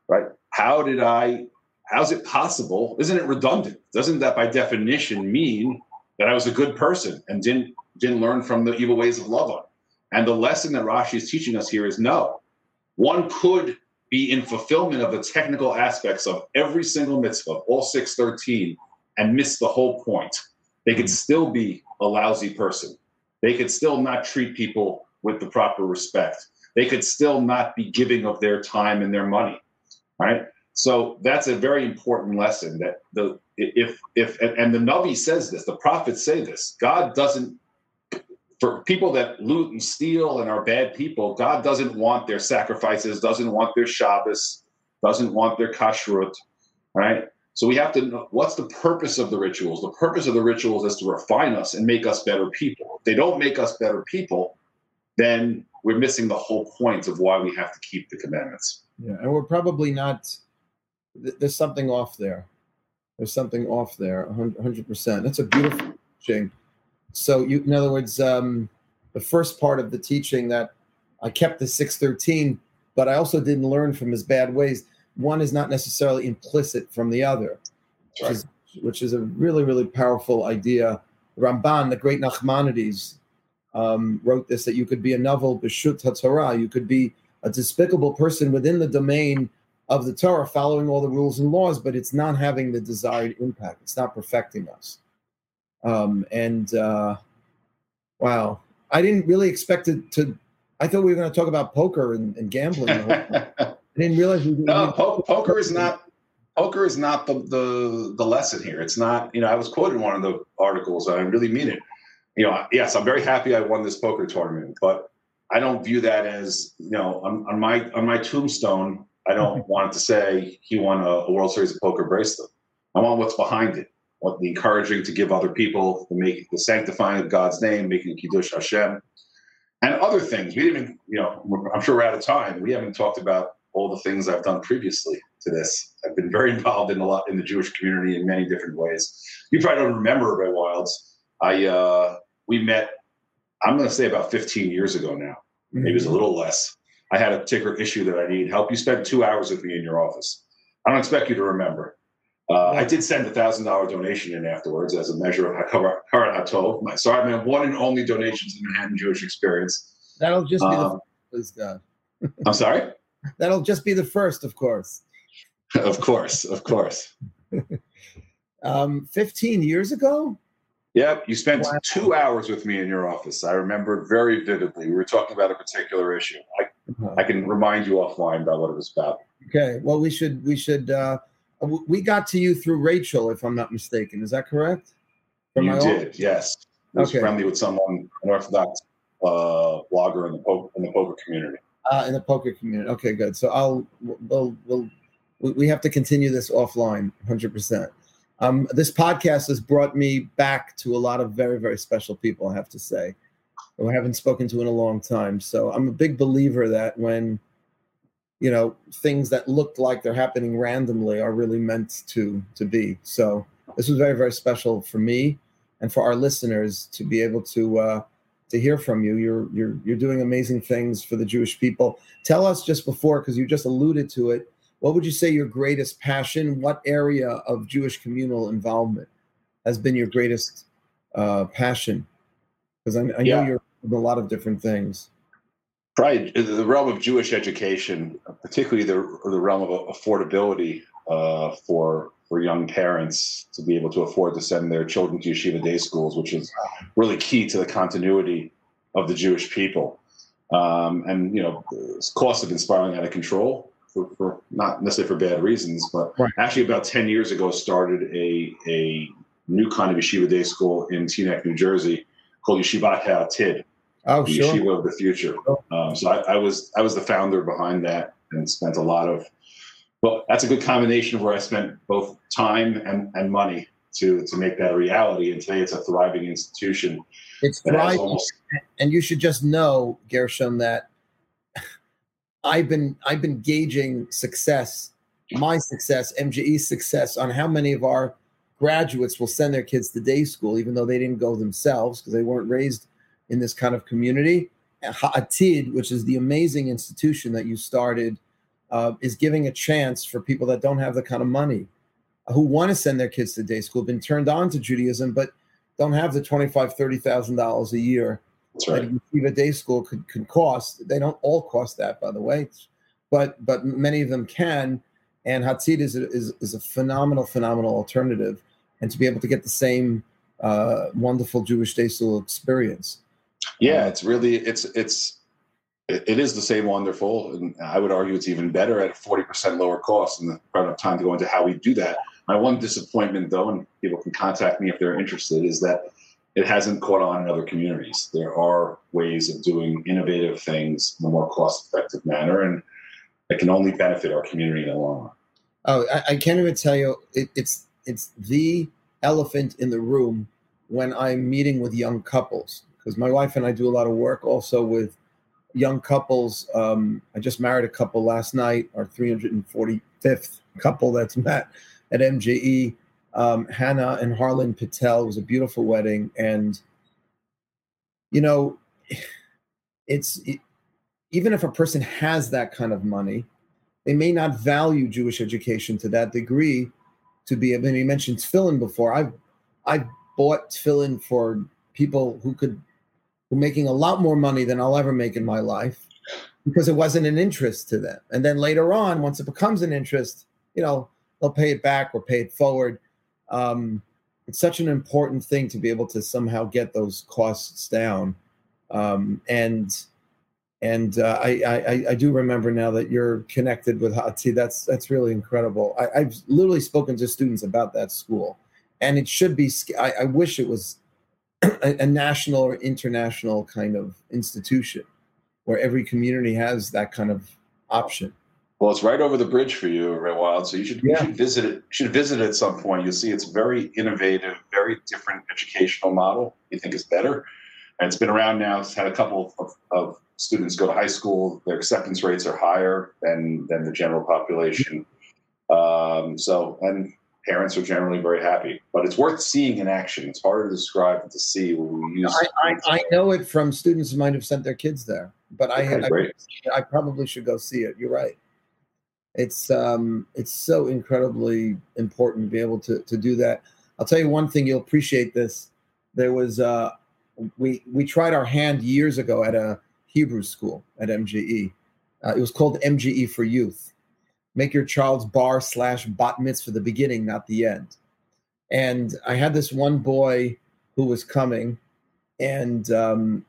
right? How did I? How's it possible? Isn't it redundant? Doesn't that, by definition, mean that I was a good person and didn't didn't learn from the evil ways of Lavan. And the lesson that Rashi is teaching us here is no, one could be in fulfillment of the technical aspects of every single mitzvah, all 613, and miss the whole point. They could still be a lousy person. They could still not treat people with the proper respect. They could still not be giving of their time and their money. Right. So that's a very important lesson that the if if and the Navi says this, the prophets say this. God doesn't for people that loot and steal and are bad people, God doesn't want their sacrifices, doesn't want their Shabbos, doesn't want their kashrut, right? So we have to know what's the purpose of the rituals. The purpose of the rituals is to refine us and make us better people. If they don't make us better people, then we're missing the whole point of why we have to keep the commandments. Yeah, and we're probably not. There's something off there. There's something off there. 100. percent That's a beautiful thing so you, in other words, um, the first part of the teaching that I kept the 613, but I also didn't learn from his bad ways. One is not necessarily implicit from the other, which, is, which is a really, really powerful idea. Ramban, the great Nachmanides, um, wrote this that you could be a naval b'shut Torah, you could be a despicable person within the domain of the Torah, following all the rules and laws, but it's not having the desired impact. It's not perfecting us. Um, and uh, wow, I didn't really expect it to. I thought we were going to talk about poker and, and gambling. I didn't realize. We no, po- poker is not. Poker is not the, the the lesson here. It's not. You know, I was quoted in one of the articles, and I really mean it. You know, yes, I'm very happy I won this poker tournament, but I don't view that as you know on, on my on my tombstone. I don't want it to say he won a, a World Series of Poker bracelet. I want what's behind it what the encouraging to give other people, the make the sanctifying of God's name, making kiddush Hashem, and other things. We didn't, you know, I'm sure we're out of time. We haven't talked about all the things I've done previously to this. I've been very involved in a lot in the Jewish community in many different ways. You probably don't remember Rav Wildes. I uh, we met. I'm going to say about 15 years ago now. Maybe it's a mm-hmm. little less. I had a particular issue that I need help. You spent two hours with me in your office. I don't expect you to remember. Uh, I did send a thousand dollar donation in afterwards as a measure of Hakarat Hatov. So I mean, one and only donations in Manhattan Jewish experience. That'll just be um, the please God. I'm sorry. That'll just be the first, of course. of course, of course. um, Fifteen years ago. Yep, you spent wow. two hours with me in your office. I remember very vividly. We were talking about a particular issue. I, uh-huh. I can remind you offline about what it was about. Okay. Well, we should we should. Uh, we got to you through Rachel, if I'm not mistaken. Is that correct? From you did, old? yes. I was okay. friendly with someone, an Orthodox uh, blogger in the poker in the poker community. Uh, in the poker community. Okay, good. So I'll we'll, we'll we have to continue this offline, hundred percent. Um, this podcast has brought me back to a lot of very very special people. I have to say, who I haven't spoken to in a long time. So I'm a big believer that when you know things that look like they're happening randomly are really meant to to be so this was very very special for me and for our listeners to be able to uh to hear from you. You're you're you're doing amazing things for the jewish people. Tell us just before because you just alluded to it what would you say your greatest passion what area of jewish communal involvement has been your greatest uh passion? Because I, I, know yeah. you're in a lot of different things. Probably the realm of Jewish education, particularly the the realm of affordability uh, for for young parents to be able to afford to send their children to yeshiva day schools, which is really key to the continuity of the Jewish people. Um, and you know, costs have been spiraling out of control for, for not necessarily for bad reasons, but right. actually about ten years ago started a a new kind of yeshiva day school in Teaneck, New Jersey, called Yeshivat Ha'atid Oh, the sure. Yeshiva of the Future. Um, so I, I, was I was the founder behind that and spent a lot of well, that's a good combination of where I spent both time and, and money to to make that a reality. And today it's a thriving institution. It's thriving, almost- and you should just know, Gershon, that I've been I've been gauging success, my success, MJE's success on how many of our graduates will send their kids to day school, even though they didn't go themselves because they weren't raised in this kind of community. Ha'atid, which is the amazing institution that you started, uh, is giving a chance for people that don't have the kind of money, who want to send their kids to day school, been turned on to Judaism, but don't have the twenty-five, thirty thousand dollars a year That's right. that a day school could, could cost. They don't all cost that, by the way, but but many of them can. And Ha'atid is a, is, is a phenomenal, phenomenal alternative, and to be able to get the same uh, wonderful Jewish day school experience. Yeah, it's really it's it's it, is the same wonderful, and I would argue it's even better at a forty percent lower cost. And don't have time to go into how we do that. My one disappointment, though, and people can contact me if they're interested, is that it hasn't caught on in other communities. There are ways of doing innovative things in a more cost-effective manner, and it can only benefit our community in the long run. Oh, I, I can't even tell you. It, it's it's the elephant in the room when I'm meeting with young couples because my wife and I do a lot of work also with young couples. Um, I just married a couple last night, our 345th couple that's met at MJE. Um, Hannah and Harlan Patel it was a beautiful wedding, and you know, it's it, even if a person has that kind of money, they may not value Jewish education to that degree. To be, I mean, you mentioned tefillin before. I've I've bought tefillin for people who could who making a lot more money than I'll ever make in my life because it wasn't an interest to them. And then later on, once it becomes an interest, you know, they'll pay it back or pay it forward. Um, it's such an important thing to be able to somehow get those costs down. Um, and and uh, I, I I do remember now that you're connected with Ha'atid. That's that's really incredible. I, I've literally spoken to students about that school, and it should be. I, I wish it was a, a national or international kind of institution where every community has that kind of option. Well, it's right over the bridge for you, Rav Wildes. So you should, Yeah. you should visit it. You should visit it at some point. You'll see it's very innovative, very different educational model. You think it's better, and it's been around now. It's had a couple of, of students go to high school. Their acceptance rates are higher than than the general population. Um, so, and parents are generally very happy. But it's worth seeing in action. It's harder to describe than to see. When we use. I, I, I know it from students who might have sent their kids there, but I, Okay, I. I probably should go see it. You're right. It's um it's so incredibly important to be able to to do that. I'll tell you one thing you'll appreciate this. There was uh we we tried our hand years ago at a Hebrew school at MJE. Uh, it was called MJE for Youth. Make your child's bar slash bat mitzvah for the beginning, not the end. And I had this one boy who was coming, and um,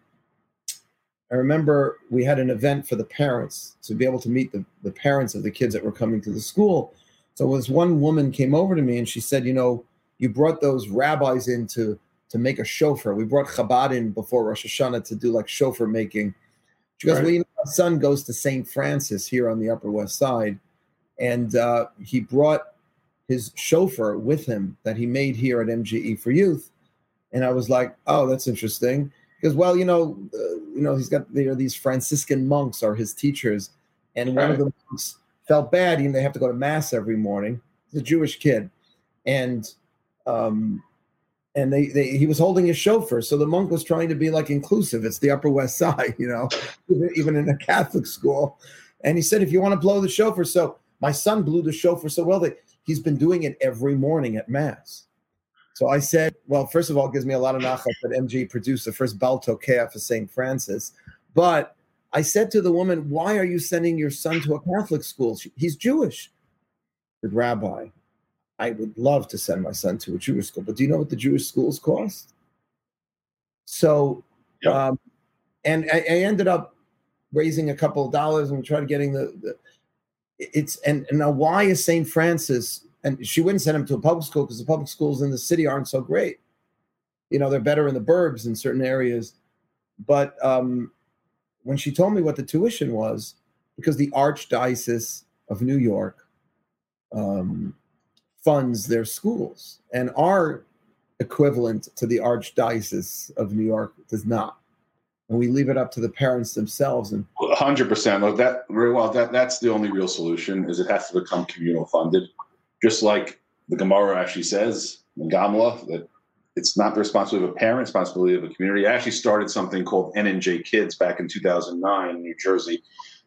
I remember we had an event for the parents to be able to meet the, the parents of the kids that were coming to the school. So this one woman came over to me and she said, you know, you brought those rabbis in to, to make a shofar. We brought Chabad in before Rosh Hashanah to do like shofar making. She goes, Right. well, you know, my son goes to St. Francis here on the Upper West Side. And uh, he brought his shofar with him that he made here at MJE for Youth. And I was like, oh, that's interesting. Because, well, you know, uh, you know, he's got there are these Franciscan monks are his teachers, and one of Right. the monks felt bad. You know, they have to go to mass every morning. He's a Jewish kid, and um, and they, they he was holding his shofar. So the monk was trying to be like inclusive. It's the Upper West Side, you know, even in a Catholic school. And he said, if you want to blow the shofar, so my son blew the shofar so well that he's been doing it every morning at mass. So I said, well, first of all, it gives me a lot of nachat that MJE produced the first Baal Tokea for St. Francis. But I said to the woman, why are you sending your son to a Catholic school? She- He's Jewish. Said, Rabbi, I would love to send my son to a Jewish school, but do you know what the Jewish schools cost? So, um, and I, I ended up raising a couple of dollars and tried getting the, the it's and, and now why is St. Francis and she wouldn't send him to a public school because the public schools in the city aren't so great. You know, they're better in the burbs in certain areas. But um, when she told me what the tuition was, because the Archdiocese of New York um, funds their schools, and our equivalent to the Archdiocese of New York does not. And we leave it up to the parents themselves. And hundred percent. Look, that well. That that's the only real solution. Is it has to become communal funded, just like the Gemara actually says in Gamla that it's not the responsibility of a parent, responsibility of a community. I actually started something called NNJ Kids back in 2009 in New Jersey.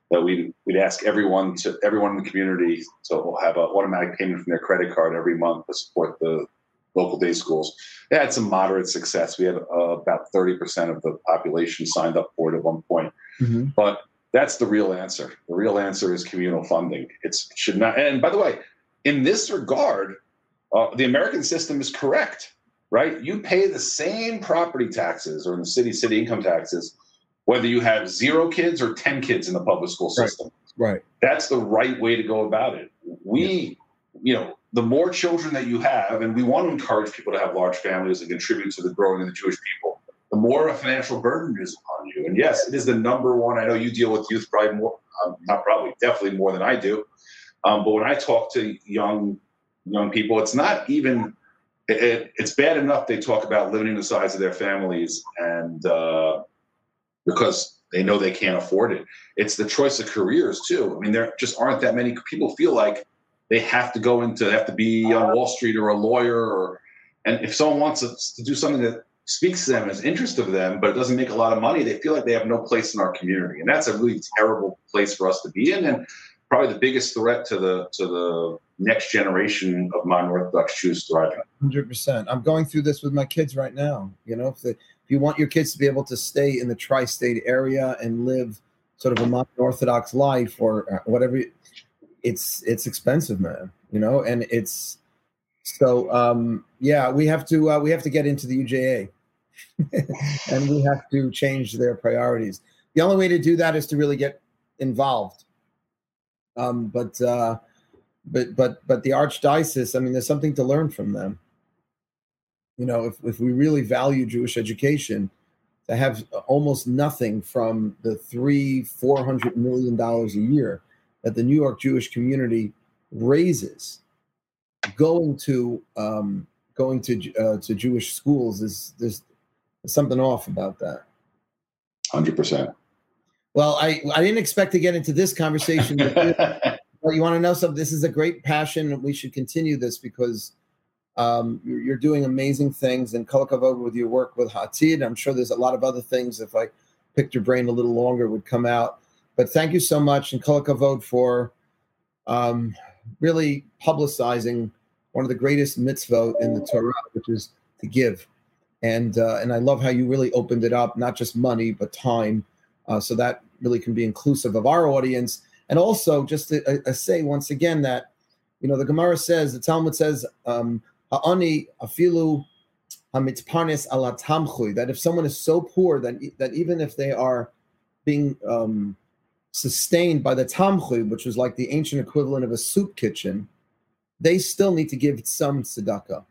That we'd, we'd ask everyone to everyone in the community to have an automatic payment from their credit card every month to support the local day schools. They had some moderate success. We had uh, about 30% of the population signed up for it at one point. Mm-hmm. But that's the real answer. The real answer is communal funding. It's it should not. And by the way, in this regard, uh, the American system is correct, right? You pay the same property taxes or in the city city income taxes, whether you have zero kids or ten kids in the public school system. Right. right. That's the right way to go about it. We, yeah. you know, the more children that you have, and we want to encourage people to have large families and contribute to the growing of the Jewish people, the more a financial burden is upon you. And yes, it is the number one. I know you deal with youth probably more, um, not probably, definitely more than I do. Um, but when I talk to young young people, it's not even. It, it's bad enough they talk about limiting the size of their families and uh, because they know they can't afford it. It's the choice of careers too. I mean, there just aren't that many people feel like they have to go into they have to be on Wall Street or a lawyer or and if someone wants to, do something that speaks to them as interest of them, but it doesn't make a lot of money, they feel like they have no place in our community. And that's a really terrible place for us to be in. And probably the biggest threat to the to the next generation of modern Orthodox Jews thriving. Hundred percent. I'm going through this with my kids right now. You know, if, the, if you want your kids to be able to stay in the tri-state area and live sort of a modern Orthodox life or uh, whatever, it's it's expensive, man. You know, and it's so um, yeah, we have to uh, we have to get into the UJA, and we have to change their priorities. The only way to do that is to really get involved. Um, but uh, but but but the archdiocese, I mean, there's something to learn from them. You know, if if we really value Jewish education, to have almost nothing from the three four hundred million dollars a year that the New York Jewish community raises going to um, going to uh, to Jewish schools is there's, something off about that. Hundred percent. Well, I I didn't expect to get into this conversation. But you want to know something? This is a great passion. We should continue this because um, you're, you're, doing amazing things. And Kolakavod with your work with Hatid, I'm sure there's a lot of other things. If I picked your brain a little longer, would come out. But thank you so much, and Kolakavod for um, really publicizing one of the greatest mitzvot in the Torah, which is to give. And uh, and I love how you really opened it up, not just money but time, uh, so that really can be inclusive of our audience. And also, just to uh, uh say once again that you know the Gemara says, the Talmud says, um, "Ha'ani afilu hamitparnes ala tamchui." That if someone is so poor that that even if they are being um, sustained by the tamchui, which was like the ancient equivalent of a soup kitchen, they still need to give some tzedakah,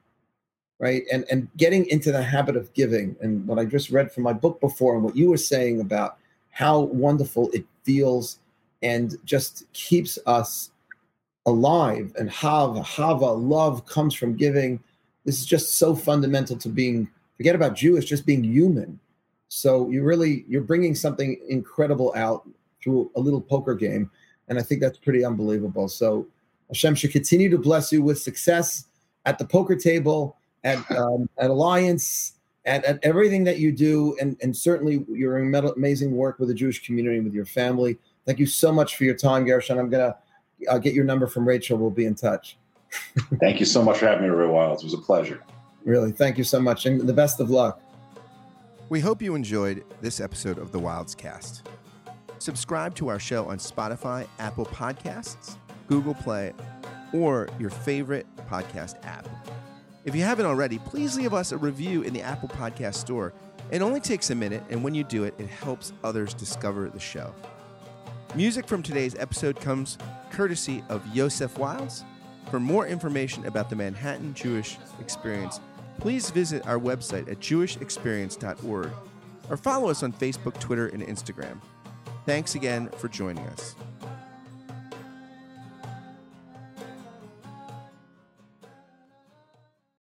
right? And and getting into the habit of giving, and what I just read from my book before, and what you were saying about how wonderful it feels, and just keeps us alive. And hava, hava, love comes from giving. This is just so fundamental to being. Forget about Jewish, just being human. So you really you're bringing something incredible out through a little poker game, and I think that's pretty unbelievable. So Hashem should continue to bless you with success at the poker table, at um, at Alliance, at, at everything that you do, and and certainly your amazing work with the Jewish community and with your family. Thank you so much for your time, Gershon. I'm gonna uh, get your number from Rachel. We'll be in touch. thank you so much for having me, Rav Wildes. It was a pleasure. Really, thank you so much, and the best of luck. We hope you enjoyed this episode of the Wildes Cast. Subscribe to our show on Spotify, Apple Podcasts Google Play, or your favorite podcast app. If you haven't already, please leave us a review in the Apple Podcast Store. It only takes a minute, and when you do it, it helps others discover the show. Music from today's episode comes courtesy of Yosef Wildes. For more information about the Manhattan Jewish Experience, please visit our website at jewishexperience.org or follow us on Facebook, Twitter, and Instagram. Thanks again for joining us.